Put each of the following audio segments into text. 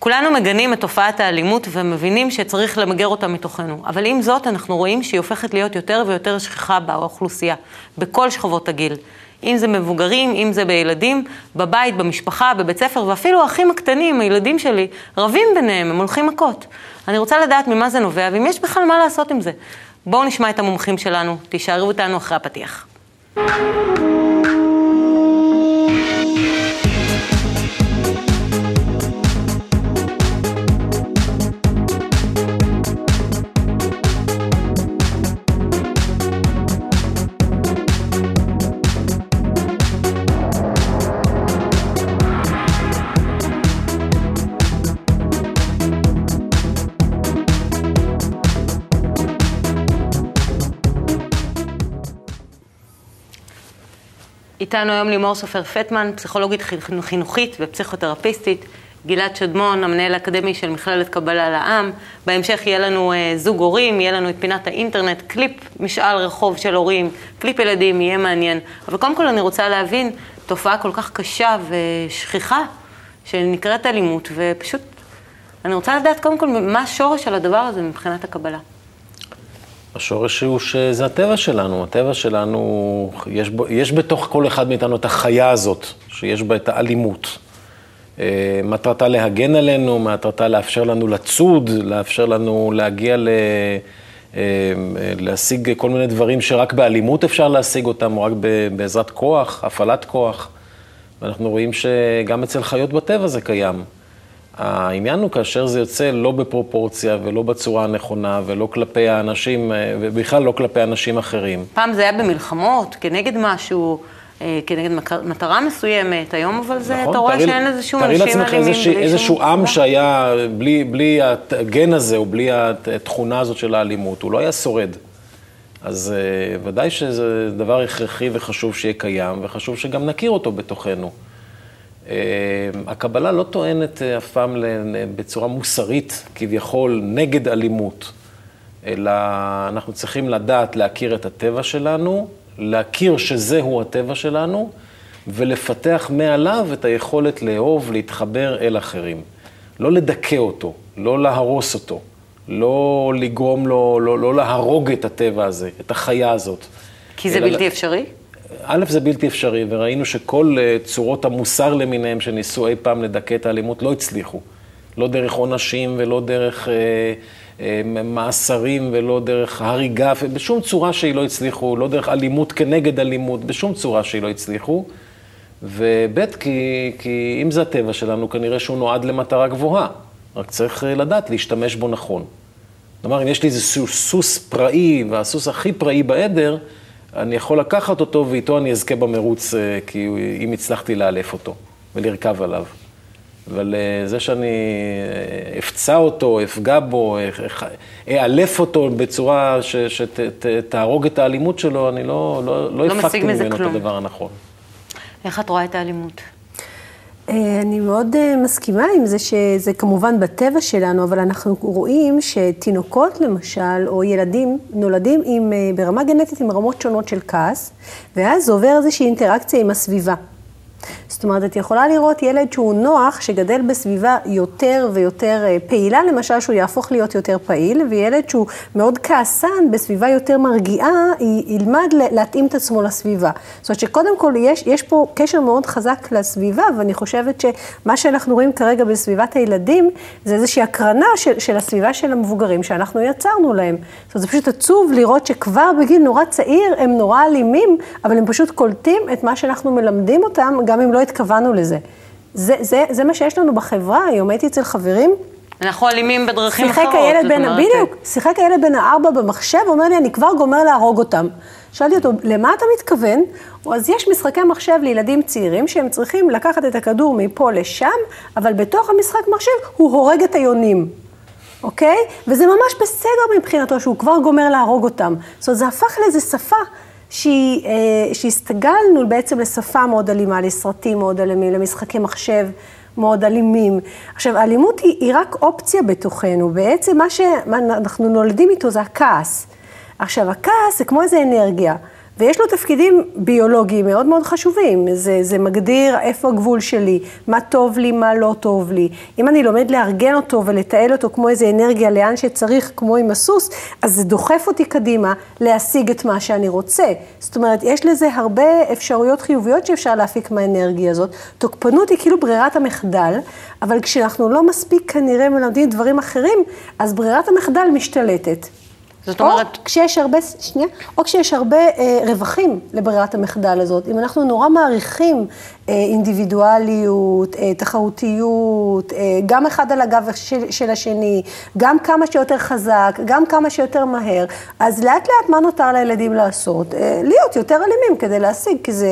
כולנו מגנים את תופעת האלימות ומבינים שצריך למגר אותה מתוכנו. אבל עם זאת, אנחנו רואים שהיא הופכת להיות יותר ויותר שכיחה באוכלוסייה, בכל שכבות הגיל. אם זה מבוגרים, אם זה בילדים, בבית, במשפחה, בבית ספר, ואפילו האחים הקטנים, הילדים שלי, רבים ביניהם, הם הולכים מכות. אני רוצה לדעת ממה זה נובע, ואם יש בכלל מה לעשות עם זה. בואו נשמע את המומחים שלנו, תישארו איתנו אחרי הפתיח. איתנו היום לימור סופר פטמן, פסיכולוגית חינוכית ופסיכותרפיסטית, גלעד שדמון, המנהל האקדמי של מכללת קבלה לעם. בהמשך יהיה לנו אה, זוג הורים, יהיה לנו את פינת האינטרנט, קליפ משאל רחוב של הורים, קליפ ילדים, יהיה מעניין. אבל קודם כל אני רוצה להבין תופעה כל כך קשה ושכיחה שנקראת אלימות, ופשוט אני רוצה לדעת קודם כל מה השורש של הדבר הזה מבחינת הקבלה. השורש הוא שזה הטבע שלנו, הטבע שלנו, יש, בו, יש בתוך כל אחד מאיתנו את החיה הזאת, שיש בה את האלימות. אה, מטרתה להגן עלינו, מטרתה לאפשר לנו לצוד, לאפשר לנו להגיע ל... אה, להשיג כל מיני דברים שרק באלימות אפשר להשיג אותם, או רק בעזרת כוח, הפעלת כוח. ואנחנו רואים שגם אצל חיות בטבע זה קיים. העניין הוא כאשר זה יוצא לא בפרופורציה ולא בצורה הנכונה ולא כלפי האנשים, אה, ובכלל לא כלפי אנשים אחרים. פעם זה היה במלחמות, כנגד משהו, אה, כנגד מטרה מסוימת, היום אבל זה, נכון, אתה רואה שאין איזשהו אנשים אלימים. תארי לעצמך איזשהו, איזשהו עם שהיה בלי, בלי הגן הזה או בלי התכונה הזאת של האלימות, הוא לא היה שורד. אז uh, ודאי שזה דבר הכרחי וחשוב שיהיה קיים, וחשוב שגם נכיר אותו בתוכנו. אה, הקבלה לא טוענת אה, אף פעם בצורה מוסרית, כביכול, נגד אלימות, אלא אנחנו צריכים לדעת להכיר את הטבע שלנו, להכיר שזהו הטבע שלנו, ולפתח מעליו את היכולת לאהוב, להתחבר אל אחרים. לא לדכא אותו, לא להרוס אותו, לא לגרום לו, לא, לא להרוג את הטבע הזה, את החיה הזאת. כי זה בלתי אפשרי? א', זה בלתי אפשרי, וראינו שכל אה, צורות המוסר למיניהם שניסו אי פעם לדכא את האלימות לא הצליחו. לא דרך עונשים ולא דרך אה, אה, מאסרים ולא דרך הריגה, בשום צורה שהיא לא הצליחו, לא דרך אלימות כנגד אלימות, בשום צורה שהיא לא הצליחו. וב', כי, כי אם זה הטבע שלנו, כנראה שהוא נועד למטרה גבוהה. רק צריך אה, לדעת להשתמש בו נכון. כלומר, אם יש לי איזה סוס פראי, והסוס הכי פראי בעדר, אני יכול לקחת אותו ואיתו אני אזכה במרוץ, אה, כי אם הצלחתי לאלף אותו ולרכב עליו. אבל אה, זה שאני אה, אפצע אותו, אפגע בו, אאלף אותו בצורה שתהרוג את האלימות שלו, אני לא, לא, לא, לא הפקתי ממנו את הדבר הנכון. איך את רואה את האלימות? אה, אני מאוד אה, מסכימה עם זה שזה כמובן בטבע שלנו, אבל אנחנו רואים שתינוקות למשל, או ילדים, נולדים עם, אה, ברמה גנטית עם רמות שונות של כעס, ואז עובר איזושהי אינטראקציה עם הסביבה. זאת אומרת, את יכולה לראות ילד שהוא נוח, שגדל בסביבה יותר ויותר אה, פעילה, למשל, שהוא יהפוך להיות יותר פעיל, וילד שהוא מאוד כעסן, בסביבה יותר מרגיעה, ילמד להתאים את עצמו לסביבה. זאת אומרת שקודם כל יש, יש פה קשר מאוד חזק לסביבה, ואני חושבת שמה שאנחנו רואים כרגע בסביבת הילדים, זה איזושהי הקרנה של, של הסביבה של המבוגרים שאנחנו יצרנו להם. זאת אומרת, זה פשוט עצוב לראות שכבר בגיל נורא צעיר הם נורא אלימים, אבל הם פשוט קולטים את מה שאנחנו מלמדים אותם, גם אם לא התכוונו לזה. זה, זה, זה מה שיש לנו בחברה היום, הייתי אצל חברים. אנחנו אלימים בדרכים שיחק אחרות. הילד בין, בדיוק, שיחק הילד בן הארבע במחשב, אומר לי, אני כבר גומר להרוג אותם. שאלתי אותו, למה אתה מתכוון? אז יש משחקי מחשב לילדים צעירים שהם צריכים לקחת את הכדור מפה לשם, אבל בתוך המשחק מחשב הוא הורג את היונים. אוקיי? וזה ממש בסדר מבחינתו שהוא כבר גומר להרוג אותם. זאת אומרת, זה הפך לאיזה שפה שהסתגלנו בעצם לשפה מאוד אלימה, לסרטים מאוד אלימים, למשחקי מחשב מאוד אלימים. עכשיו, האלימות היא, היא רק אופציה בתוכנו, בעצם מה שאנחנו נולדים איתו זה הכעס. עכשיו, הכעס זה כמו איזה אנרגיה. ויש לו תפקידים ביולוגיים מאוד מאוד חשובים. זה, זה מגדיר איפה הגבול שלי, מה טוב לי, מה לא טוב לי. אם אני לומד לארגן אותו ולתעל אותו כמו איזה אנרגיה לאן שצריך, כמו עם הסוס, אז זה דוחף אותי קדימה להשיג את מה שאני רוצה. זאת אומרת, יש לזה הרבה אפשרויות חיוביות שאפשר להפיק מהאנרגיה הזאת. תוקפנות היא כאילו ברירת המחדל, אבל כשאנחנו לא מספיק כנראה מלמדים דברים אחרים, אז ברירת המחדל משתלטת. זאת אומרת... או כשיש הרבה, שנייה, או כשיש הרבה אה, רווחים לברירת המחדל הזאת. אם אנחנו נורא מעריכים אה, אינדיבידואליות, אה, תחרותיות, אה, גם אחד על הגב של, של השני, גם כמה שיותר חזק, גם כמה שיותר מהר, אז לאט לאט מה נותר לילדים לעשות? אה, להיות יותר אלימים כדי להשיג, כי זה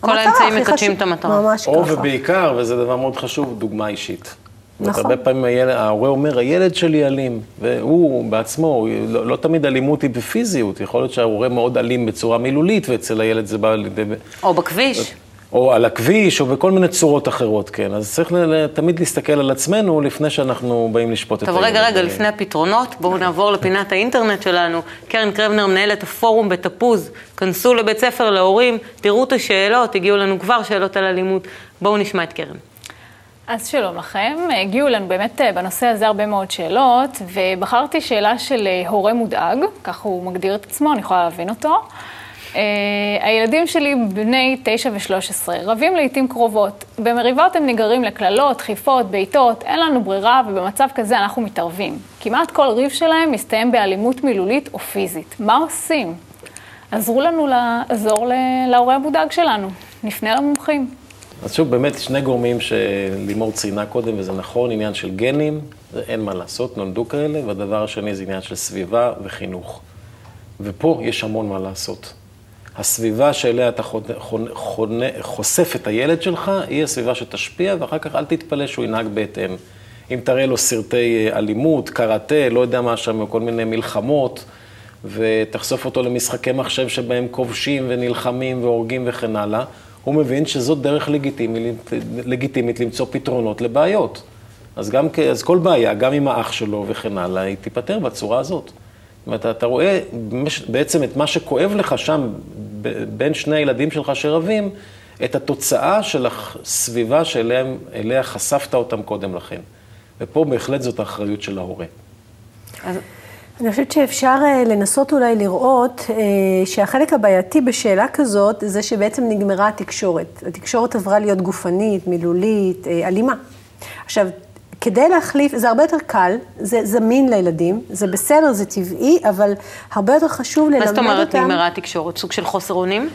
כל האמצעים מקדשים את המטרה. ממש או ככה. ובעיקר, וזה דבר מאוד חשוב, דוגמה אישית. נכון. הרבה פעמים הילד, ההורה אומר, הילד שלי אלים, והוא בעצמו, הוא, לא, לא תמיד אלימות היא בפיזיות, יכול להיות שההורה מאוד אלים בצורה מילולית, ואצל הילד זה בא לידי... או בכביש. או על הכביש, או בכל מיני צורות אחרות, כן. אז צריך ל- תמיד להסתכל על עצמנו לפני שאנחנו באים לשפוט את טוב, הילד. רגע, רגע, לפני הפתרונות, בואו נעבור לפינת האינטרנט שלנו. קרן קרבנר מנהלת הפורום בתפוז. כנסו לבית ספר להורים, תראו את השאלות, הגיעו לנו כבר שאלות על אלימות. בואו נשמע את קרן. אז שלום לכם, הגיעו לנו באמת אה, בנושא הזה הרבה מאוד שאלות, ובחרתי שאלה של אה, הורה מודאג, כך הוא מגדיר את עצמו, אני יכולה להבין אותו. Uh, הילדים שלי בני 9 ו-13, רבים לעיתים קרובות. במריבות הם נגררים לקללות, דחיפות, בעיטות, אין לנו ברירה, ובמצב כזה אנחנו מתערבים. כמעט כל ריב שלהם מסתיים באלימות מילולית או פיזית. מה עושים? עזרו לנו לעזור להורה המודאג שלנו. נפנה למומחים. אז שוב, באמת שני גורמים שלימור ציינה קודם, וזה נכון, עניין של גנים, אין מה לעשות, נולדו כאלה, והדבר השני זה עניין של סביבה וחינוך. ופה יש המון מה לעשות. הסביבה שאליה אתה חונ... חונ... חונ... חושף את הילד שלך, היא הסביבה שתשפיע, ואחר כך אל תתפלא שהוא ינהג בהתאם. אם תראה לו סרטי אה, אלימות, קראטה, לא יודע מה שם, כל מיני מלחמות, ותחשוף אותו למשחקי מחשב שבהם כובשים ונלחמים והורגים וכן הלאה, הוא מבין שזאת דרך לגיטימית, לגיטימית למצוא פתרונות לבעיות. אז, גם, אז כל בעיה, גם עם האח שלו וכן הלאה, היא תיפתר בצורה הזאת. זאת אומרת, אתה רואה בעצם את מה שכואב לך שם, בין שני הילדים שלך שרבים, את התוצאה של הסביבה שאליה אליה חשפת אותם קודם לכן. ופה בהחלט זאת האחריות של ההורה. אז אני חושבת שאפשר אה, לנסות אולי לראות אה, שהחלק הבעייתי בשאלה כזאת זה שבעצם נגמרה התקשורת. התקשורת עברה להיות גופנית, מילולית, אה, אלימה. עכשיו, כדי להחליף, זה הרבה יותר קל, זה זמין לילדים, זה בסדר, זה טבעי, אבל הרבה יותר חשוב ללמד מה אותם... זאת אומרת נגמרה התקשורת? סוג של חוסר אונים?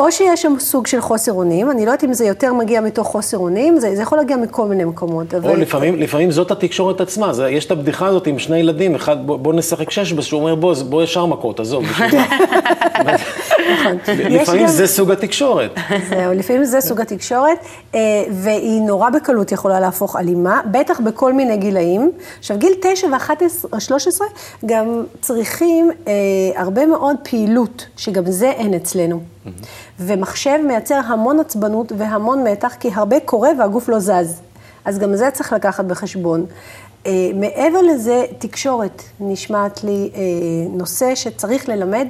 או שיש שם סוג של חוסר אונים, אני לא יודעת אם זה יותר מגיע מתוך חוסר אונים, זה, זה יכול להגיע מכל מיני מקומות, אבל... או לפעמים, לפעמים זאת התקשורת עצמה, זה, יש את הבדיחה הזאת עם שני ילדים, אחד בוא, בוא נשחק שש, שהוא אומר בוא, בוא ישר מכות, עזוב? נכון. לפעמים זה סוג התקשורת. זהו, לפעמים זה סוג התקשורת, אה, והיא נורא בקלות יכולה להפוך אלימה, בטח בכל מיני גילאים. עכשיו, גיל 9 ו-13 גם צריכים אה, הרבה מאוד פעילות, שגם זה אין אצלנו. ומחשב מייצר המון עצבנות והמון מתח, כי הרבה קורה והגוף לא זז. אז גם זה צריך לקחת בחשבון. אה, מעבר לזה, תקשורת נשמעת לי אה, נושא שצריך ללמד,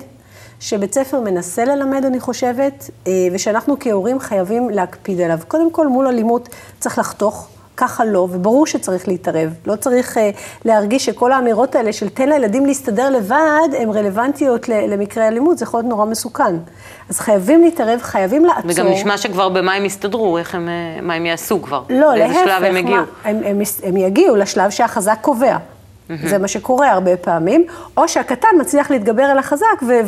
שבית ספר מנסה ללמד, אני חושבת, אה, ושאנחנו כהורים חייבים להקפיד עליו. קודם כל, מול אלימות צריך לחתוך. ככה לא, וברור שצריך להתערב. לא צריך uh, להרגיש שכל האמירות האלה של תן לילדים להסתדר לבד, הן רלוונטיות ל- למקרה אלימות, זה יכול להיות נורא מסוכן. אז חייבים להתערב, חייבים לעצור. וגם נשמע שכבר במה הם יסתדרו, איך הם, אה, מה הם יעשו כבר. לא, להפך, הם. הם, הם, הם יגיעו לשלב שהחזק קובע. זה מה שקורה הרבה פעמים, או שהקטן מצליח להתגבר על החזק ו-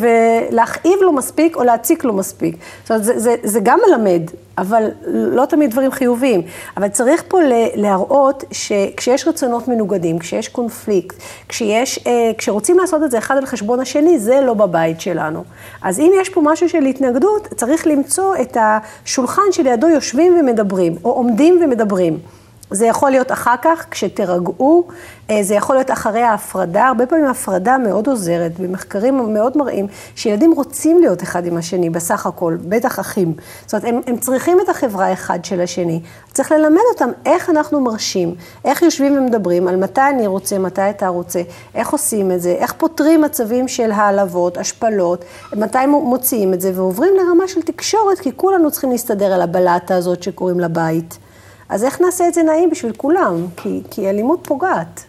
ולהכאיב לו מספיק או להציק לו מספיק. זאת אומרת, זה, זה, זה גם מלמד, אבל לא תמיד דברים חיוביים. אבל צריך פה להראות שכשיש רצונות מנוגדים, כשיש קונפליקט, כשיש, אה, כשרוצים לעשות את זה אחד על חשבון השני, זה לא בבית שלנו. אז אם יש פה משהו של התנגדות, צריך למצוא את השולחן שלידו יושבים ומדברים, או עומדים ומדברים. זה יכול להיות אחר כך, כשתירגעו, אה, זה יכול להיות אחרי ההפרדה. הרבה פעמים ההפרדה מאוד עוזרת, במחקרים מאוד מראים שילדים רוצים להיות אחד עם השני בסך הכל, בטח אחים. זאת אומרת, הם, הם צריכים את החברה אחד של השני. צריך ללמד אותם איך אנחנו מרשים, איך יושבים ומדברים, על מתי אני רוצה, מתי אתה רוצה, איך עושים את זה, איך פותרים מצבים של העלבות, השפלות, מתי מוציאים את זה ועוברים לרמה של תקשורת, כי כולנו צריכים להסתדר על הבלטה הזאת שקוראים לה בית. אז איך נעשה את זה נעים בשביל כולם? כי, כי אלימות פוגעת,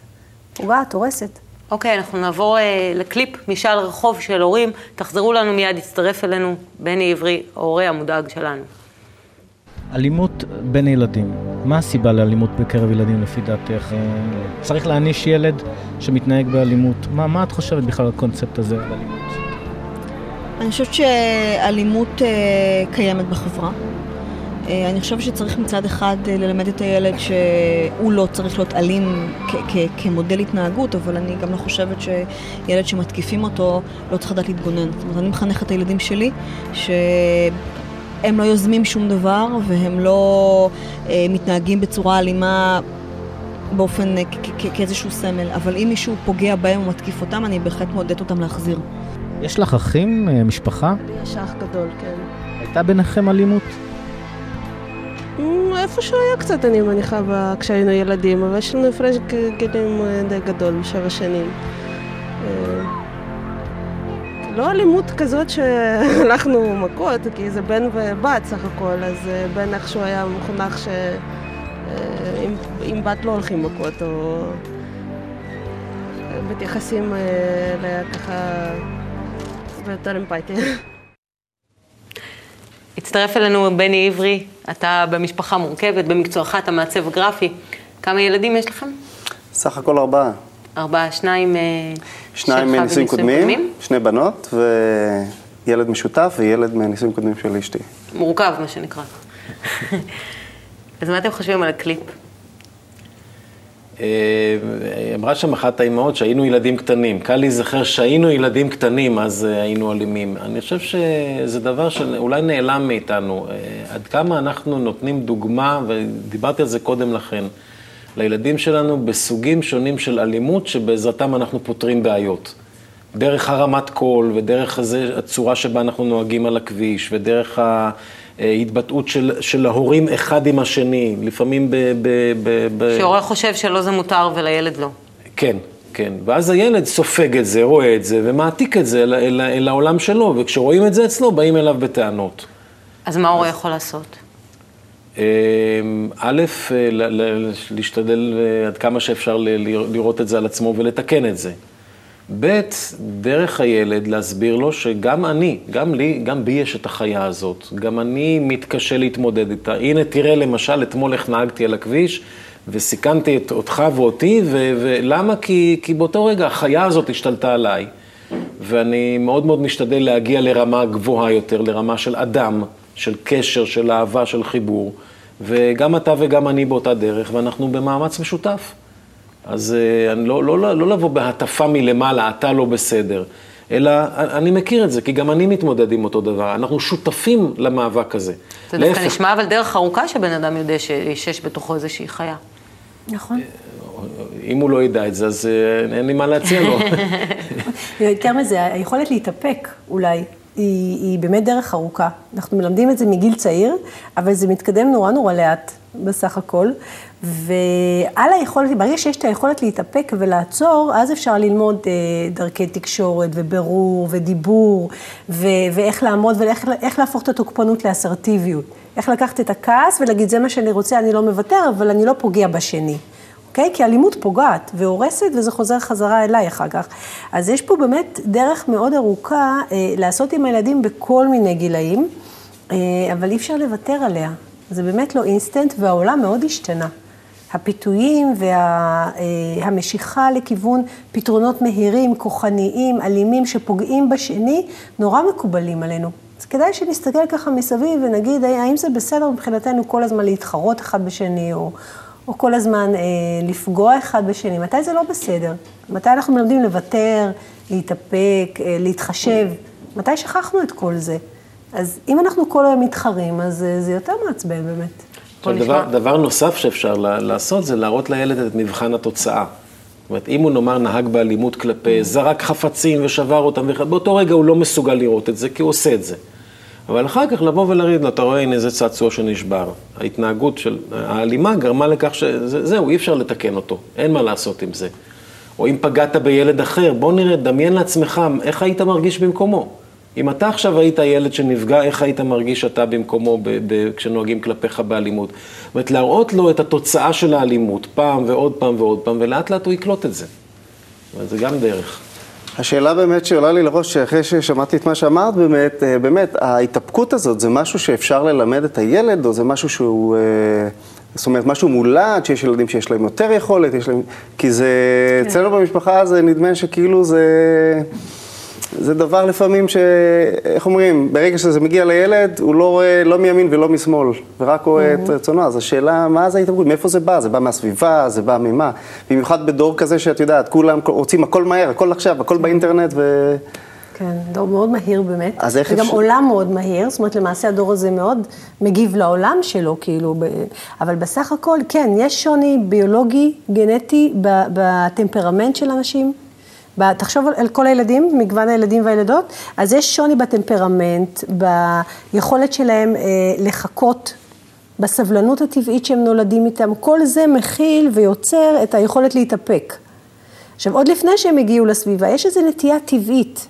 פוגעת, הורסת. אוקיי, okay, אנחנו נעבור uh, לקליפ משאל רחוב של הורים. תחזרו לנו מיד, יצטרף אלינו בני עברי, ההורה המודאג שלנו. אלימות בין ילדים, מה הסיבה לאלימות בקרב ילדים לפי דעתך? אה, צריך להעניש ילד שמתנהג באלימות. מה, מה את חושבת בכלל על הקונספט הזה, על אלימות? אני חושבת שאלימות uh, קיימת בחברה. אה, אני חושבת שצריך מצד אחד אה, ללמד את הילד שהוא לא צריך להיות אלים כמודל התנהגות, אבל אני גם לא חושבת שילד שמתקיפים אותו לא צריך לדעת להתגונן. זאת אומרת, אני מחנכת את הילדים שלי, שהם לא יוזמים שום דבר והם לא אה, מתנהגים בצורה אלימה באופן, כאיזשהו סמל, אבל אם מישהו פוגע בהם או מתקיף אותם, אני בהחלט מעודדת אותם להחזיר. יש לך אחים, משפחה? יש אח גדול, כן. הייתה ביניכם אלימות? איפשהו היה קצת, אני מניחה, כשהיינו ילדים, אבל יש לנו הפרש גילים אה, די גדול, שבע שנים. אה, לא אלימות כזאת שהלכנו מכות, כי זה בן ובת סך הכל, אז אה, בן איכשהו היה מחונך שעם בת לא הולכים מכות, או מתייחסים לככה ביותר אמפתיה. הצטרף אלינו בני עברי, אתה במשפחה מורכבת, במקצועך אתה מעצב גרפי. כמה ילדים יש לכם? סך הכל ארבעה. ארבעה, שניים, אה, שניים מנישואים קודמים, קודמים, שני בנות וילד משותף וילד מנישואים קודמים של אשתי. מורכב, מה שנקרא. אז מה אתם חושבים על הקליפ? אה, אמרה שם אחת האימהות שהיינו ילדים קטנים. קל להיזכר שהיינו ילדים קטנים, אז אה, היינו אלימים. אני חושב שזה דבר שאולי נעלם מאיתנו. אה, עד כמה אנחנו נותנים דוגמה, ודיברתי על זה קודם לכן, לילדים שלנו בסוגים שונים של אלימות, שבעזרתם אנחנו פותרים בעיות. דרך הרמת קול, ודרך הצורה שבה אנחנו נוהגים על הכביש, ודרך ה... התבטאות של, של ההורים אחד עם השני, לפעמים ב... ב, ב, ב... שהורה חושב שלא זה מותר ולילד לא. כן, כן. ואז הילד סופג את זה, רואה את זה, ומעתיק את זה אל, אל, אל העולם שלו, וכשרואים את זה אצלו, באים אליו בטענות. אז מה ההורה יכול לעשות? אמ, א', להשתדל אה, עד כמה שאפשר לראות את זה על עצמו ולתקן את זה. ב', דרך הילד להסביר לו שגם אני, גם לי, גם בי יש את החיה הזאת. גם אני מתקשה להתמודד איתה. הנה, תראה למשל, אתמול איך נהגתי על הכביש, וסיכנתי את אותך ואותי, ולמה? כי, כי באותו רגע החיה הזאת השתלטה עליי. ואני מאוד מאוד משתדל להגיע לרמה גבוהה יותר, לרמה של אדם, של קשר, של אהבה, של חיבור. וגם אתה וגם אני באותה דרך, ואנחנו במאמץ משותף. אז אה, אני לא, לא, לא, לא לבוא בהטפה מלמעלה, אתה לא בסדר, אלא אני מכיר את זה, כי גם אני מתמודד עם אותו דבר. אנחנו שותפים למאבק הזה. זה דווקא נשמע אבל דרך ארוכה שבן אדם יודע שיש בתוכו איזושהי חיה. נכון. אם הוא לא ידע את זה, אז אה, אין לי מה להציע לו. יותר מזה, היכולת להתאפק אולי. היא, היא באמת דרך ארוכה. אנחנו מלמדים את זה מגיל צעיר, אבל זה מתקדם נורא נורא לאט בסך הכל. ועל היכולת, ברגע שיש את היכולת להתאפק ולעצור, אז אפשר ללמוד אה, דרכי תקשורת ובירור ודיבור, ו- ואיך לעמוד ואיך להפוך את התוקפנות לאסרטיביות. איך לקחת את הכעס ולהגיד, זה מה שאני רוצה, אני לא מוותר, אבל אני לא פוגע בשני. אוקיי? כי אלימות פוגעת והורסת, וזה חוזר חזרה אליי אחר כך. אז יש פה באמת דרך מאוד ארוכה אה, לעשות עם הילדים בכל מיני גילאים, אה, אבל אי אפשר לוותר עליה. זה באמת לא אינסטנט, והעולם מאוד השתנה. הפיתויים והמשיכה וה, לכיוון פתרונות מהירים, כוחניים, אלימים, שפוגעים בשני, נורא מקובלים עלינו. אז כדאי שנסתכל ככה מסביב ונגיד, האם זה בסדר מבחינתנו כל הזמן להתחרות אחד בשני, או, או כל הזמן אה, לפגוע אחד בשני, מתי זה לא בסדר? מתי אנחנו מלמדים לוותר, להתאפק, אה, להתחשב? מתי שכחנו את כל זה? אז אם אנחנו כל היום מתחרים, אז אה, זה יותר מעצבן באמת. עכשיו, דבר, דבר נוסף שאפשר לעשות זה להראות לילד את מבחן התוצאה. זאת אומרת, אם הוא נאמר נהג באלימות כלפי, זרק חפצים ושבר אותם, באותו רגע הוא לא מסוגל לראות את זה, כי הוא עושה את זה. אבל אחר כך לבוא ולהגיד לו, אתה רואה, הנה זה צעצוע שנשבר. ההתנהגות של האלימה גרמה לכך שזהו, אי אפשר לתקן אותו, אין מה לעשות עם זה. או אם פגעת בילד אחר, בוא נראה, דמיין לעצמך איך היית מרגיש במקומו. אם אתה עכשיו היית ילד שנפגע, איך היית מרגיש אתה במקומו ב- ב- כשנוהגים כלפיך באלימות? זאת אומרת, להראות לו את התוצאה של האלימות פעם ועוד פעם ועוד פעם, ולאט לאט הוא יקלוט את זה. זאת אומרת, זה גם דרך. השאלה באמת שעולה לי לראש, אחרי ששמעתי את מה שאמרת, באמת, אה, באמת, ההתאפקות הזאת זה משהו שאפשר ללמד את הילד, או זה משהו שהוא, אה, זאת אומרת, משהו מולד, שיש ילדים שיש להם יותר יכולת, יש להם, כי זה, כן. אצלנו במשפחה זה נדמה שכאילו זה... זה דבר לפעמים ש... איך אומרים, ברגע שזה מגיע לילד, הוא לא רואה לא מימין ולא משמאל, ורק רואה את רצונו. אז השאלה, מה זה ההתאבקות? מאיפה זה בא? זה בא מהסביבה? זה בא ממה? במיוחד בדור כזה שאת יודעת, כולם רוצים הכל מהר, הכל עכשיו, הכל באינטרנט ו... כן, דור מאוד מהיר באמת. אז איך אפשר... וגם. עולם מאוד מהיר, זאת אומרת, למעשה הדור הזה מאוד מגיב לעולם שלו, כאילו, ב... אבל בסך הכל, כן, יש שוני ביולוגי, גנטי, בטמפרמנט של אנשים. תחשוב על כל הילדים, מגוון הילדים והילדות, אז יש שוני בטמפרמנט, ביכולת שלהם אה, לחכות, בסבלנות הטבעית שהם נולדים איתם, כל זה מכיל ויוצר את היכולת להתאפק. עכשיו, עוד לפני שהם הגיעו לסביבה, יש איזו נטייה טבעית,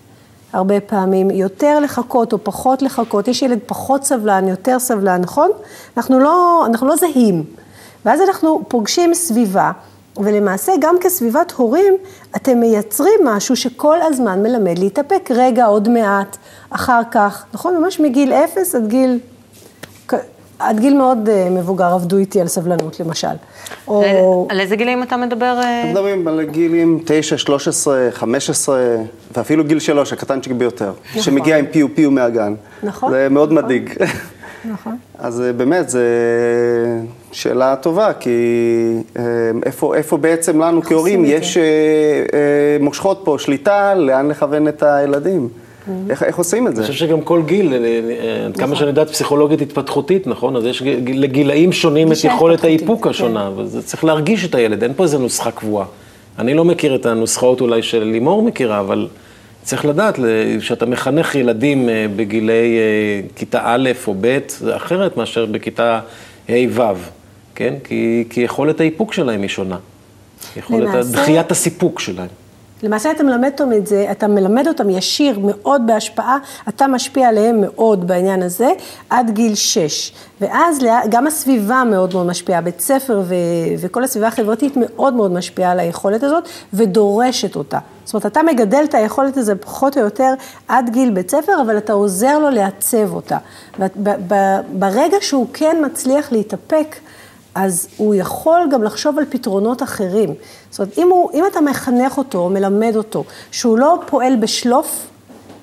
הרבה פעמים, יותר לחכות או פחות לחכות, יש ילד פחות סבלן, יותר סבלן, נכון? אנחנו לא, אנחנו לא זהים. ואז אנחנו פוגשים סביבה. ולמעשה גם כסביבת הורים, אתם מייצרים משהו שכל הזמן מלמד להתאפק, רגע, עוד מעט, אחר כך, נכון? ממש מגיל אפס עד גיל, עד גיל מאוד uh, מבוגר עבדו איתי על סבלנות, למשל. או... על איזה גילים אתה מדבר? אה? אנחנו מדברים על גילים 9, 13, 15, ואפילו גיל 3, הקטנצ'יק ביותר, נכון. שמגיע עם פיו פיו מהגן. נכון. זה מאוד נכון. מדאיג. נכון. אז אה, באמת, זו שאלה טובה, כי אה, איפה, איפה בעצם לנו כהורים יש אה, מושכות פה שליטה לאן לכוון את הילדים? Mm-hmm. איך, איך עושים את זה? אני חושב שגם כל גיל, עד כמה נכון. שאני יודעת פסיכולוגית התפתחותית, נכון? אז יש לגילאים שונים את יכולת האיפוק השונה, כן. וזה צריך להרגיש את הילד, אין פה איזה נוסחה קבועה. אני לא מכיר את הנוסחאות אולי של לימור מכירה, אבל צריך לדעת שאתה מחנך ילדים אה, בגילי אה, כיתה א' או ב', זה אחרת מאשר בכיתה ה'-ו', כן? כי, כי יכולת האיפוק שלהם היא שונה. יכולת למעשה... דחיית הסיפוק שלהם. למעשה אתה מלמד אותם את זה, אתה מלמד אותם ישיר מאוד בהשפעה, אתה משפיע עליהם מאוד בעניין הזה, עד גיל 6. ואז גם הסביבה מאוד מאוד משפיעה, בית ספר ו- וכל הסביבה החברתית מאוד מאוד משפיעה על היכולת הזאת ודורשת אותה. זאת אומרת, אתה מגדל את היכולת הזו פחות או יותר עד גיל בית ספר, אבל אתה עוזר לו לעצב אותה. ברגע שהוא כן מצליח להתאפק, אז הוא יכול גם לחשוב על פתרונות אחרים. זאת אומרת, אם, הוא, אם אתה מחנך אותו, מלמד אותו, שהוא לא פועל בשלוף,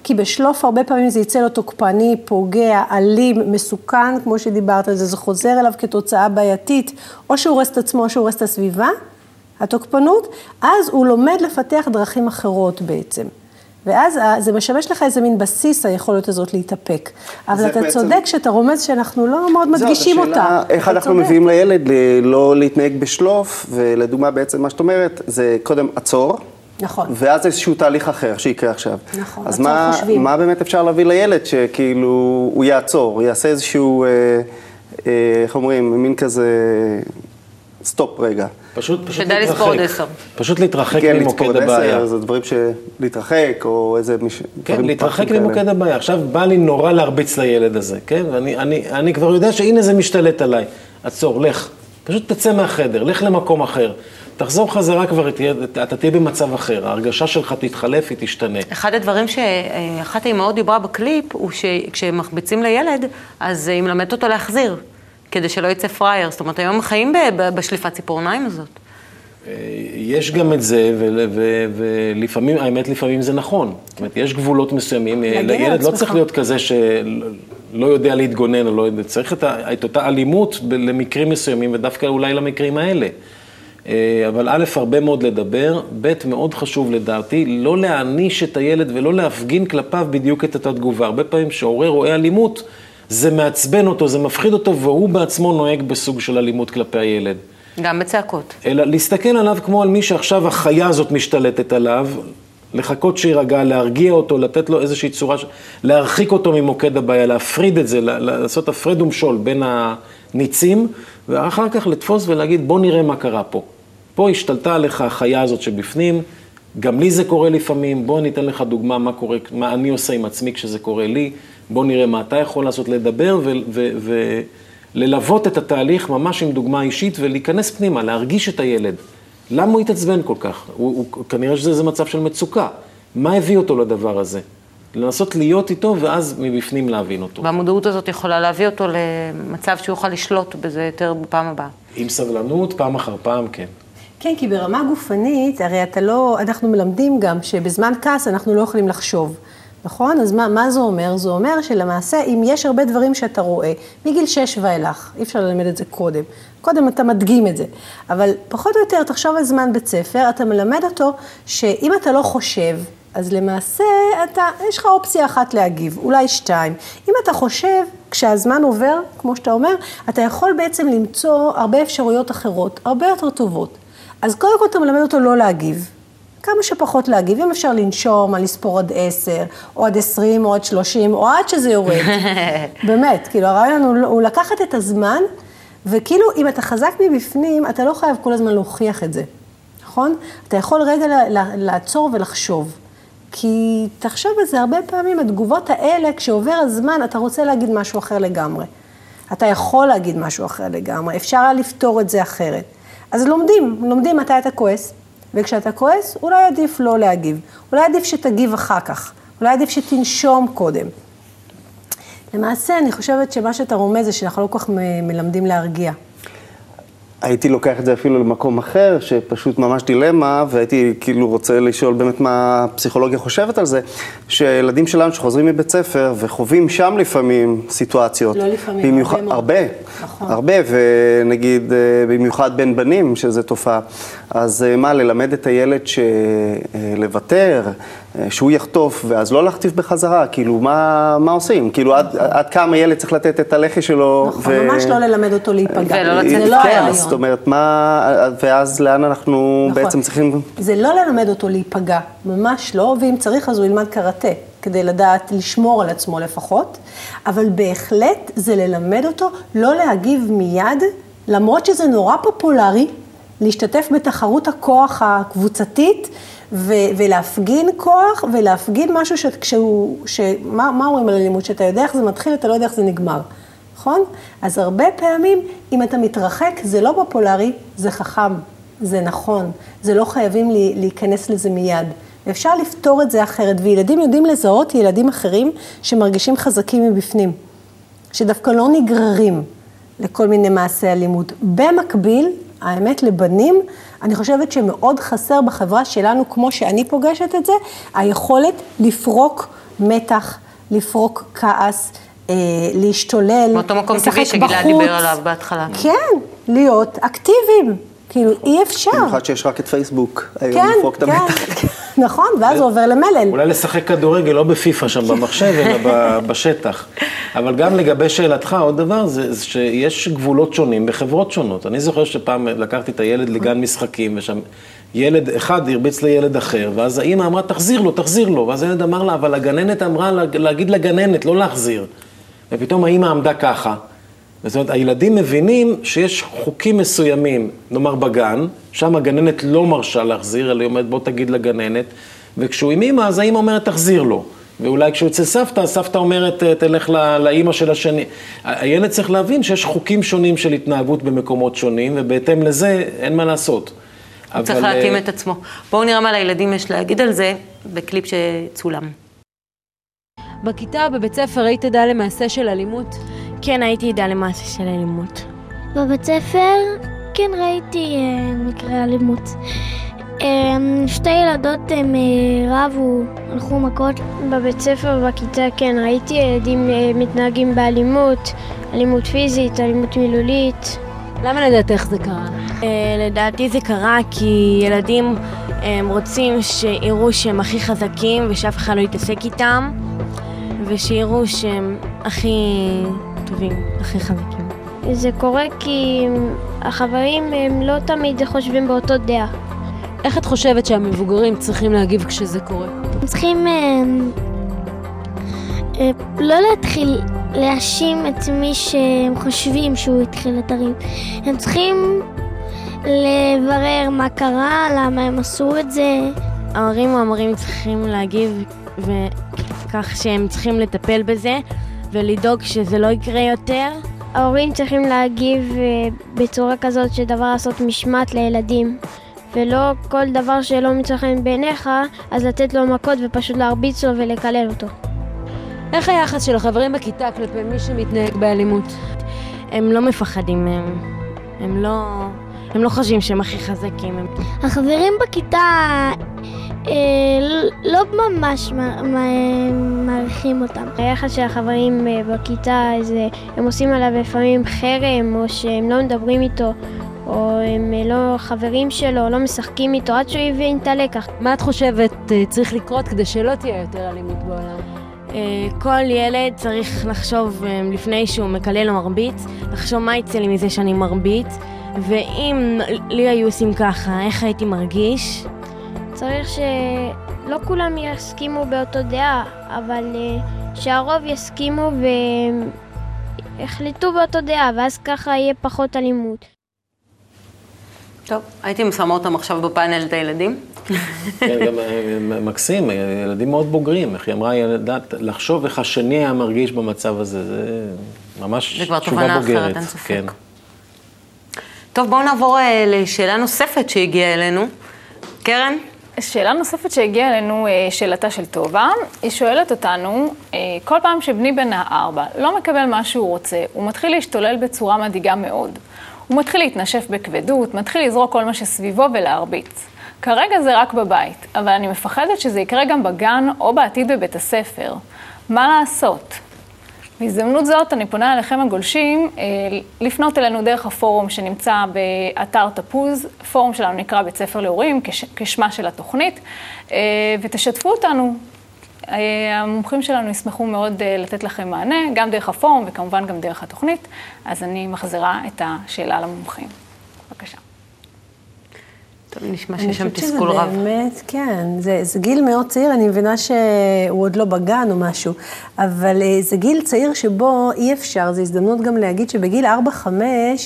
כי בשלוף הרבה פעמים זה יצא לו תוקפני, פוגע, אלים, מסוכן, כמו שדיברת על זה, זה חוזר אליו כתוצאה בעייתית, או שהוא הורס את עצמו או שהוא הורס את הסביבה, התוקפנות, אז הוא לומד לפתח דרכים אחרות בעצם. ואז זה משמש לך איזה מין בסיס, היכולת הזאת להתאפק. אבל אתה בעצם... צודק שאתה רומז שאנחנו לא מאוד מדגישים אותה. השאלה איך אנחנו צודק. מביאים לילד לא להתנהג בשלוף, ולדוגמה בעצם מה שאת אומרת, זה קודם עצור. נכון. ואז איזשהו תהליך אחר שיקרה עכשיו. נכון, אז מה, חושבים. מה באמת אפשר להביא לילד שכאילו הוא יעצור, הוא יעשה איזשהו, אה, אה, איך אומרים, מין כזה סטופ רגע. פשוט, פשוט להתרחק. שתדע לספור עד עשר. פשוט להתרחק כן, ממוקד הבעיה. כן, זה דברים של להתרחק, או איזה מיש... כן, להתרחק ממוקד הבעיה. עכשיו בא לי נורא להרביץ לילד הזה, כן? ואני אני, אני כבר יודע שהנה זה משתלט עליי. עצור, לך. פשוט תצא מהחדר, לך למקום אחר. תחזור חזרה כבר, אתה תהיה במצב אחר, ההרגשה שלך תתחלף, היא תשתנה. אחד הדברים שאחת האימהות דיברה בקליפ, הוא שכשמרביצים לילד, אז היא מלמדת אותו להחזיר. כדי שלא יצא פראייר. זאת אומרת, היום חיים בשליפת ציפורניים הזאת. אה, יש גם את זה, ולפעמים, האמת, לפעמים זה נכון. זאת אומרת, יש גבולות מסוימים. לילד לא צריך להיות כזה שלא יודע להתגונן, או לא יודע, צריך את אותה אלימות למקרים מסוימים, ודווקא אולי למקרים האלה. אה, אבל א', הרבה מאוד לדבר, ב', מאוד חשוב לדעתי, לא להעניש את הילד ולא להפגין כלפיו בדיוק את אותה תגובה. הרבה פעמים כשהורה רואה אלימות, זה מעצבן אותו, זה מפחיד אותו, והוא בעצמו נוהג בסוג של אלימות כלפי הילד. גם בצעקות. אלא להסתכל עליו כמו על מי שעכשיו החיה הזאת משתלטת עליו, לחכות שיירגע, להרגיע אותו, לתת לו איזושהי צורה, להרחיק אותו ממוקד הבעיה, להפריד את זה, לעשות הפרד ומשול בין הניצים, ואחר כך לתפוס ולהגיד, בוא נראה מה קרה פה. פה השתלטה עליך החיה הזאת שבפנים, גם לי זה קורה לפעמים, בוא אני אתן לך דוגמה מה קורה, מה אני עושה עם עצמי כשזה קורה לי, בוא נראה מה אתה יכול לעשות, לדבר וללוות את התהליך ממש עם דוגמה אישית ולהיכנס פנימה, להרגיש את הילד. למה הוא התעצבן כל כך? הוא, הוא, כנראה שזה מצב של מצוקה. מה הביא אותו לדבר הזה? לנסות להיות איתו ואז מבפנים להבין אותו. והמודעות הזאת יכולה להביא אותו למצב שהוא יוכל לשלוט בזה יותר בפעם הבאה. עם סבלנות, פעם אחר פעם, כן. כן, כי ברמה גופנית, הרי אתה לא, אנחנו מלמדים גם שבזמן כעס אנחנו לא יכולים לחשוב. נכון? אז מה, מה זה אומר? זה אומר שלמעשה, אם יש הרבה דברים שאתה רואה, מגיל 6 ואילך, אי אפשר ללמד את זה קודם. קודם אתה מדגים את זה. אבל פחות או יותר, תחשוב על זמן בית ספר, אתה מלמד אותו שאם אתה לא חושב, אז למעשה אתה, יש לך אופציה אחת להגיב, אולי שתיים. אם אתה חושב, כשהזמן עובר, כמו שאתה אומר, אתה יכול בעצם למצוא הרבה אפשרויות אחרות, הרבה יותר טובות. אז קודם כל אתה מלמד אותו לא להגיב. כמה שפחות להגיב, אם אפשר לנשום, על לספור עד עשר, או עד עשרים, או עד שלושים, או עד שזה יורד. באמת, כאילו הרעיון הוא, הוא לקחת את הזמן, וכאילו אם אתה חזק מבפנים, אתה לא חייב כל הזמן להוכיח את זה, נכון? אתה יכול רגע לעצור ולחשוב. כי תחשוב על זה, הרבה פעמים התגובות האלה, כשעובר הזמן, אתה רוצה להגיד משהו אחר לגמרי. אתה יכול להגיד משהו אחר לגמרי, אפשר היה לפתור את זה אחרת. אז לומדים, לומדים מתי אתה כועס, וכשאתה כועס, אולי עדיף לא להגיב. אולי עדיף שתגיב אחר כך. אולי עדיף שתנשום קודם. למעשה, אני חושבת שמה שאתה רומז זה שאנחנו לא כל כך מלמדים להרגיע. הייתי לוקח את זה אפילו למקום אחר, שפשוט ממש דילמה, והייתי כאילו רוצה לשאול באמת מה הפסיכולוגיה חושבת על זה, שילדים שלנו שחוזרים מבית ספר וחווים שם לפעמים סיטואציות. לא לפעמים, במיוחד, הרבה מאוד. הרבה, נכון. הרבה, ונגיד אה, במיוחד בין בנים, שזו תופעה. אז אה, מה, ללמד את הילד שלוותר, אה, שהוא יחטוף, ואז לא להחטיף בחזרה, כאילו, מה, מה עושים? כאילו, עד, עד כמה ילד צריך לתת את הלחי שלו. נכון, ו... ממש לא ללמד אותו להיפגע. ולא לצאת זה לא כן, הרעיון. זאת אומרת, מה, ואז לאן אנחנו נכון. בעצם צריכים... זה לא ללמד אותו להיפגע, ממש לא, ואם צריך אז הוא ילמד קראטה, כדי לדעת לשמור על עצמו לפחות, אבל בהחלט זה ללמד אותו לא להגיב מיד, למרות שזה נורא פופולרי, להשתתף בתחרות הכוח הקבוצתית. ו- ולהפגין כוח, ולהפגין משהו שכשהוא, שמה מה אומרים על אלימות? שאתה יודע איך זה מתחיל, אתה לא יודע איך זה נגמר, נכון? אז הרבה פעמים, אם אתה מתרחק, זה לא פופולרי, זה חכם, זה נכון, זה לא חייבים לי, להיכנס לזה מיד. ואפשר לפתור את זה אחרת, וילדים יודעים לזהות ילדים אחרים שמרגישים חזקים מבפנים, שדווקא לא נגררים לכל מיני מעשי אלימות. במקביל, האמת, לבנים, אני חושבת שמאוד חסר בחברה שלנו, כמו שאני פוגשת את זה, היכולת לפרוק מתח, לפרוק כעס, אה, להשתולל, מאותו מקום טבעי שגלעד דיבר עליו בהתחלה. כן, להיות אקטיביים. כאילו, אי אפשר. במיוחד שיש רק את פייסבוק, היום כן, לפרוק את כן, המתח. נכון, ואז הוא עובר למלל. אולי לשחק כדורגל, לא בפיפא שם במחשב, אלא בשטח. אבל גם לגבי שאלתך, עוד דבר, זה שיש גבולות שונים בחברות שונות. אני זוכר שפעם לקחתי את הילד לגן משחקים, ושם ילד אחד הרביץ לילד אחר, ואז האימא אמרה, תחזיר לו, תחזיר לו. ואז הילד אמר לה, אבל הגננת אמרה לה- להגיד לגננת, לא להחזיר. ופתאום האימא עמדה ככה. זאת אומרת, הילדים מבינים שיש חוקים מסוימים, נאמר בגן, שם הגננת לא מרשה להחזיר, אלא היא אומרת, בוא תגיד לגננת, וכשהוא עם אימא, אז האימא אומרת, תחזיר לו. ואולי כשהוא אצל סבתא, סבתא אומרת, תלך ל- לאימא של השני. הילד צריך להבין שיש חוקים שונים של התנהגות במקומות שונים, ובהתאם לזה אין מה לעשות. הוא צריך אבל, להתאים אה, את עצמו. בואו נראה מה לילדים יש להגיד על זה בקליפ שצולם. בכיתה בבית ספר היית עדה למעשה של אלימות? כן, הייתי עדה למעשה של אלימות. בבית ספר, כן ראיתי אה, מקרה אלימות. אה, שתי ילדות הם אה, רבו, הלכו מכות. בבית ספר, בכיתה, כן, ראיתי ילדים אה, מתנהגים באלימות, אלימות פיזית, אלימות מילולית. למה לדעתך זה קרה? אה, לדעתי זה קרה כי ילדים הם רוצים שיראו שהם הכי חזקים ושאף אחד לא יתעסק איתם ושיראו שהם הכי טובים, הכי חזקים. זה קורה כי החברים הם לא תמיד חושבים באותו דעה. איך את חושבת שהמבוגרים צריכים להגיב כשזה קורה? הם צריכים אה, אה, לא להתחיל להאשים את מי שהם חושבים שהוא התחיל את הריב. הם צריכים לברר מה קרה, למה הם עשו את זה. ההורים או המורים צריכים להגיב וכך שהם צריכים לטפל בזה ולדאוג שזה לא יקרה יותר. ההורים צריכים להגיב אה, בצורה כזאת שדבר לעשות משמעת לילדים. ולא כל דבר שלא מצא חן בעיניך, אז לתת לו מכות ופשוט להרביץ לו ולקלל אותו. איך היחס של החברים בכיתה כלפי מי שמתנהג באלימות? הם לא מפחדים מהם, הם לא, הם לא חושבים שהם הכי חזקים. החברים בכיתה לא ממש מעריכים אותם. היחס של החברים אה, בכיתה, זה, הם עושים עליו לפעמים חרם, או שהם לא מדברים איתו, או הם אה, לא חברים שלו, לא משחקים איתו, עד שהוא יבין את הלקח. מה את חושבת אה, צריך לקרות כדי שלא תהיה יותר אלימות בעולם? אה, כל ילד צריך לחשוב לפני שהוא מקלל או מרביץ, לחשוב מה יצא לי מזה שאני מרביץ, ואם לי היו עושים ככה, איך הייתי מרגיש? צריך שלא כולם יסכימו באותו דעה, אבל שהרוב יסכימו ויחליטו באותו דעה, ואז ככה יהיה פחות אלימות. טוב, הייתי שמה אותם עכשיו בפאנל את הילדים. כן, גם אה, מקסים, ילדים מאוד בוגרים, איך היא אמרה, ילדת, לחשוב איך השני היה מרגיש במצב הזה, זה ממש תשובה בוגרת. זה כבר תובנה אחרת, אין ספק. כן. טוב, בואו נעבור אה, לשאלה נוספת שהגיעה אלינו. קרן? שאלה נוספת שהגיעה אלינו, אה, שאלתה של טובה, היא שואלת אותנו, כל פעם שבני בן הארבע לא מקבל מה שהוא רוצה, הוא מתחיל להשתולל בצורה מדאיגה מאוד. הוא מתחיל להתנשף בכבדות, מתחיל לזרוק כל מה שסביבו ולהרביץ. כרגע זה רק בבית, אבל אני מפחדת שזה יקרה גם בגן או בעתיד בבית הספר. מה לעשות? בהזדמנות זאת אני פונה אליכם הגולשים אה, לפנות אלינו דרך הפורום שנמצא באתר תפוז, פורום שלנו נקרא בית ספר להורים, כשמה של התוכנית, אה, ותשתפו אותנו, אה, המומחים שלנו ישמחו מאוד לתת לכם מענה, גם דרך הפורום וכמובן גם דרך התוכנית. אז אני מחזירה את השאלה למומחים. טוב, נשמע שיש שם תסכול רב. אני חושבת שזה באמת, כן, זה, זה גיל מאוד צעיר, אני מבינה שהוא עוד לא בגן או משהו, אבל אה, זה גיל צעיר שבו אי אפשר, זו הזדמנות גם להגיד שבגיל 4-5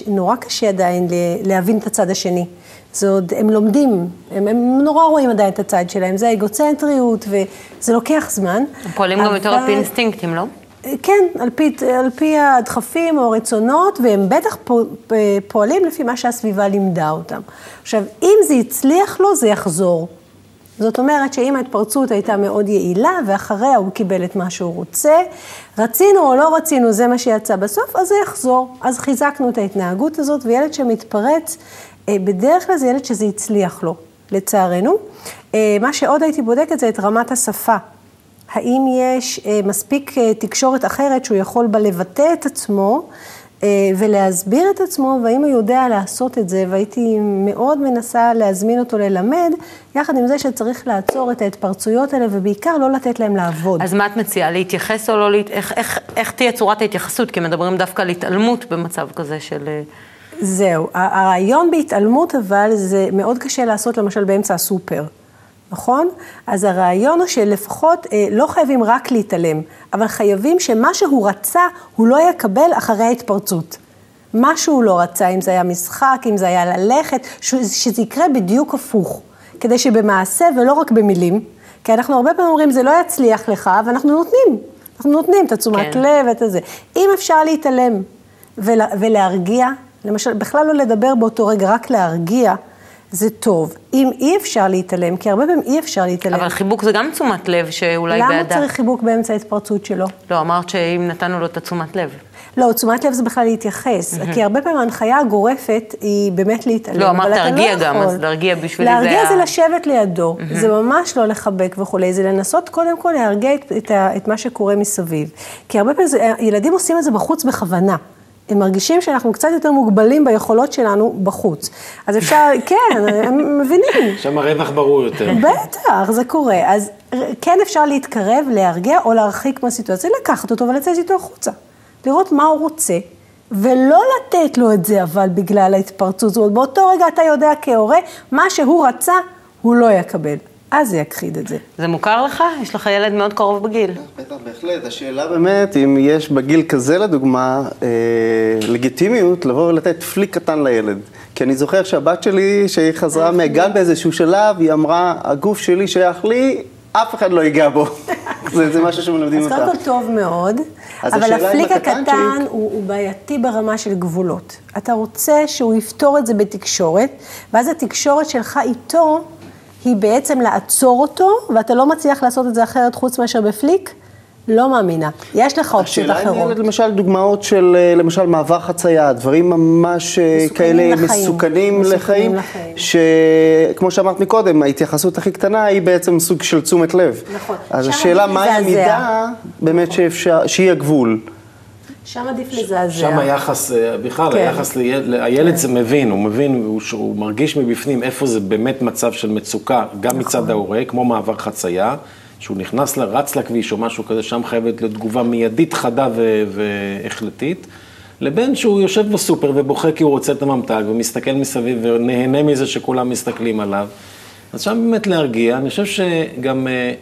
נורא קשה עדיין להבין את הצד השני. זה עוד, הם לומדים, הם, הם נורא רואים עדיין את הצד שלהם, זה האגוצנטריות, וזה לוקח זמן. הם פועלים אבל... גם יותר על פי אינסטינקטים, לא? כן, על פי, על פי הדחפים או הרצונות, והם בטח פועלים לפי מה שהסביבה לימדה אותם. עכשיו, אם זה הצליח לו, זה יחזור. זאת אומרת שאם ההתפרצות הייתה מאוד יעילה, ואחריה הוא קיבל את מה שהוא רוצה, רצינו או לא רצינו, זה מה שיצא בסוף, אז זה יחזור. אז חיזקנו את ההתנהגות הזאת, וילד שמתפרץ, אה, בדרך כלל זה ילד שזה הצליח לו, לצערנו. אה, מה שעוד הייתי בודקת זה את רמת השפה. האם יש אה, מספיק תקשורת אחרת שהוא יכול בה לבטא את עצמו ולהסביר את עצמו, והאם הוא יודע לעשות את זה, והייתי מאוד מנסה להזמין אותו ללמד, יחד עם זה שצריך לעצור את ההתפרצויות האלה, ובעיקר לא לתת להם לעבוד. אז מה את מציעה, להתייחס או לא, להת... איך, איך, איך תהיה צורת ההתייחסות? כי מדברים דווקא על התעלמות במצב כזה של... זהו, הרעיון בהתעלמות אבל זה מאוד קשה לעשות למשל באמצע הסופר, נכון? אז הרעיון הוא שלפחות אה, לא חייבים רק להתעלם, אבל חייבים שמה שהוא רצה הוא לא יקבל אחרי ההתפרצות. מה שהוא לא רצה, אם זה היה משחק, אם זה היה ללכת, שזה יקרה בדיוק הפוך, כדי שבמעשה ולא רק במילים, כי אנחנו הרבה פעמים אומרים זה לא יצליח לך, ואנחנו נותנים, אנחנו נותנים את התשומת כן. לב ואת הזה. אם אפשר להתעלם ולה, ולהרגיע, למשל, בכלל לא לדבר באותו רגע, רק להרגיע, זה טוב. אם אי אפשר להתעלם, כי הרבה פעמים אי אפשר להתעלם. אבל חיבוק זה גם תשומת לב שאולי למה בעדה. למה צריך חיבוק באמצע ההתפרצות שלו? לא, אמרת שאם נתנו לו את התשומת לב. לא, תשומת לב זה בכלל להתייחס, mm-hmm. כי הרבה פעמים ההנחיה הגורפת היא באמת להתעלם. לא, אמרת להרגיע לא גם, אז להרגיע בשבילי זה... להרגיע זה לשבת לידו, mm-hmm. זה ממש לא לחבק וכולי, זה לנסות קודם כל להרגיע את, את, את מה שקורה מסביב. כי הרבה פעמים זה, ילדים עושים את זה בחוץ בכוונה. הם מרגישים שאנחנו קצת יותר מוגבלים ביכולות שלנו בחוץ. אז אפשר, כן, הם מבינים. שם הרווח ברור יותר. בטח, זה קורה. אז כן אפשר להתקרב, להרגיע או להרחיק מהסיטואציה, לקחת אותו ולצאת איתו החוצה. לראות מה הוא רוצה, ולא לתת לו את זה, אבל בגלל ההתפרצות. זאת אומרת, באותו רגע אתה יודע כהורה, מה שהוא רצה, הוא לא יקבל. אז זה יכחיד את זה. זה מוכר לך? יש לך ילד מאוד קרוב בגיל. בטח, בהחלט. השאלה באמת, אם יש בגיל כזה, לדוגמה, אה, לגיטימיות לבוא ולתת פליק קטן לילד. כי אני זוכר שהבת שלי, שהיא חזרה מהגן באיזשהו שלב, היא אמרה, הגוף שלי שייך לי, אף אחד לא ייגע בו. זה, זה משהו שמלמדים אז אותה. קודם כל טוב מאוד, אז אבל הפליק הקטן הוא, הוא בעייתי ברמה של גבולות. אתה רוצה שהוא יפתור את זה בתקשורת, ואז התקשורת שלך איתו היא בעצם לעצור אותו, ואתה לא מצליח לעשות את זה אחרת חוץ מאשר בפליק? לא מאמינה. יש לך אופציות השאלה אחרות. ילד, למשל, דוגמאות של, אה, למשל, מעבר חצייה, דברים ממש אה, מסוכנים כאלה לחיים. מסוכנים מסוכנים לחיים, לחיים. שכמו שאמרת מקודם, ההתייחסות הכי קטנה היא בעצם סוג של תשומת לב. נכון. אז השאלה, לזעזע. המידה באמת שאפשר, שהיא הגבול. שם עדיף לזעזע. שם היחס, אה, בכלל, כן. היחס לילד, הילד זה מבין, הוא מבין, הוא, הוא מרגיש מבפנים איפה זה באמת מצב של מצוקה, גם מצד ההורה, כמו מעבר חצייה, שהוא נכנס, ל- רץ לכביש או משהו כזה, שם חייבת להיות תגובה מיידית, חדה ו- והחלטית, לבין שהוא יושב בסופר ובוכה כי הוא רוצה את הממתק ומסתכל מסביב ונהנה מזה שכולם מסתכלים עליו. אז שם באמת להרגיע, אני חושב שגם אה,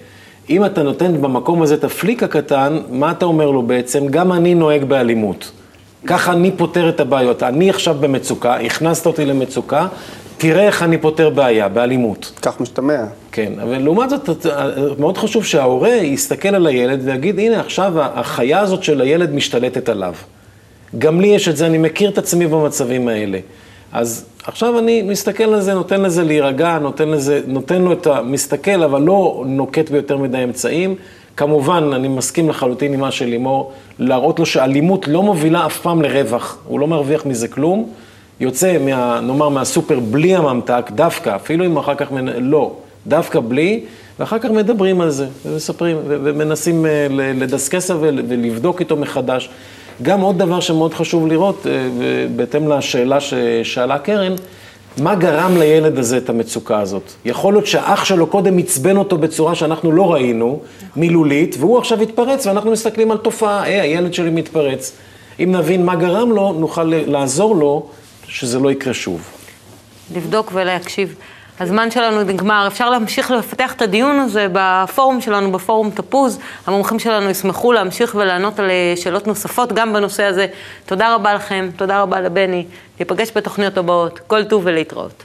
אם אתה נותן במקום הזה את הפליק הקטן, מה אתה אומר לו בעצם? גם אני נוהג באלימות. ככה אני פותר את הבעיות. אני עכשיו במצוקה, הכנסת אותי למצוקה, תראה איך אני פותר בעיה, באלימות. כך משתמע. כן, אבל לעומת זאת, מאוד חשוב שההורה יסתכל על הילד ויגיד, הנה עכשיו החיה הזאת של הילד משתלטת עליו. גם לי יש את זה, אני מכיר את עצמי במצבים האלה. אז עכשיו אני מסתכל על זה, נותן לזה להירגע, נותן, לזה, נותן לו את ה... מסתכל, אבל לא נוקט ביותר מדי אמצעים. כמובן, אני מסכים לחלוטין עם מה של לימור, להראות לו שאלימות לא מובילה אף פעם לרווח, הוא לא מרוויח מזה כלום. יוצא, מה, נאמר, מהסופר בלי הממתק, דווקא, אפילו אם אחר כך, מנ... לא, דווקא בלי, ואחר כך מדברים על זה, ומספרים, ומנסים אה, לדסקס ול- ולבדוק איתו מחדש. גם עוד דבר שמאוד חשוב לראות, אה, בהתאם לשאלה ששאלה קרן, מה גרם לילד הזה את המצוקה הזאת? יכול להיות שהאח שלו קודם עצבן אותו בצורה שאנחנו לא ראינו, מילולית, והוא עכשיו התפרץ, ואנחנו מסתכלים על תופעה, היי, הילד שלי מתפרץ. אם נבין מה גרם לו, נוכל לעזור לו שזה לא יקרה שוב. לבדוק ולהקשיב. הזמן שלנו נגמר, אפשר להמשיך לפתח את הדיון הזה בפורום שלנו, בפורום תפוז. המומחים שלנו ישמחו להמשיך ולענות על אה, שאלות נוספות גם בנושא הזה. תודה רבה לכם, תודה רבה לבני. ניפגש בתוכניות הבאות. כל טוב ולהתראות.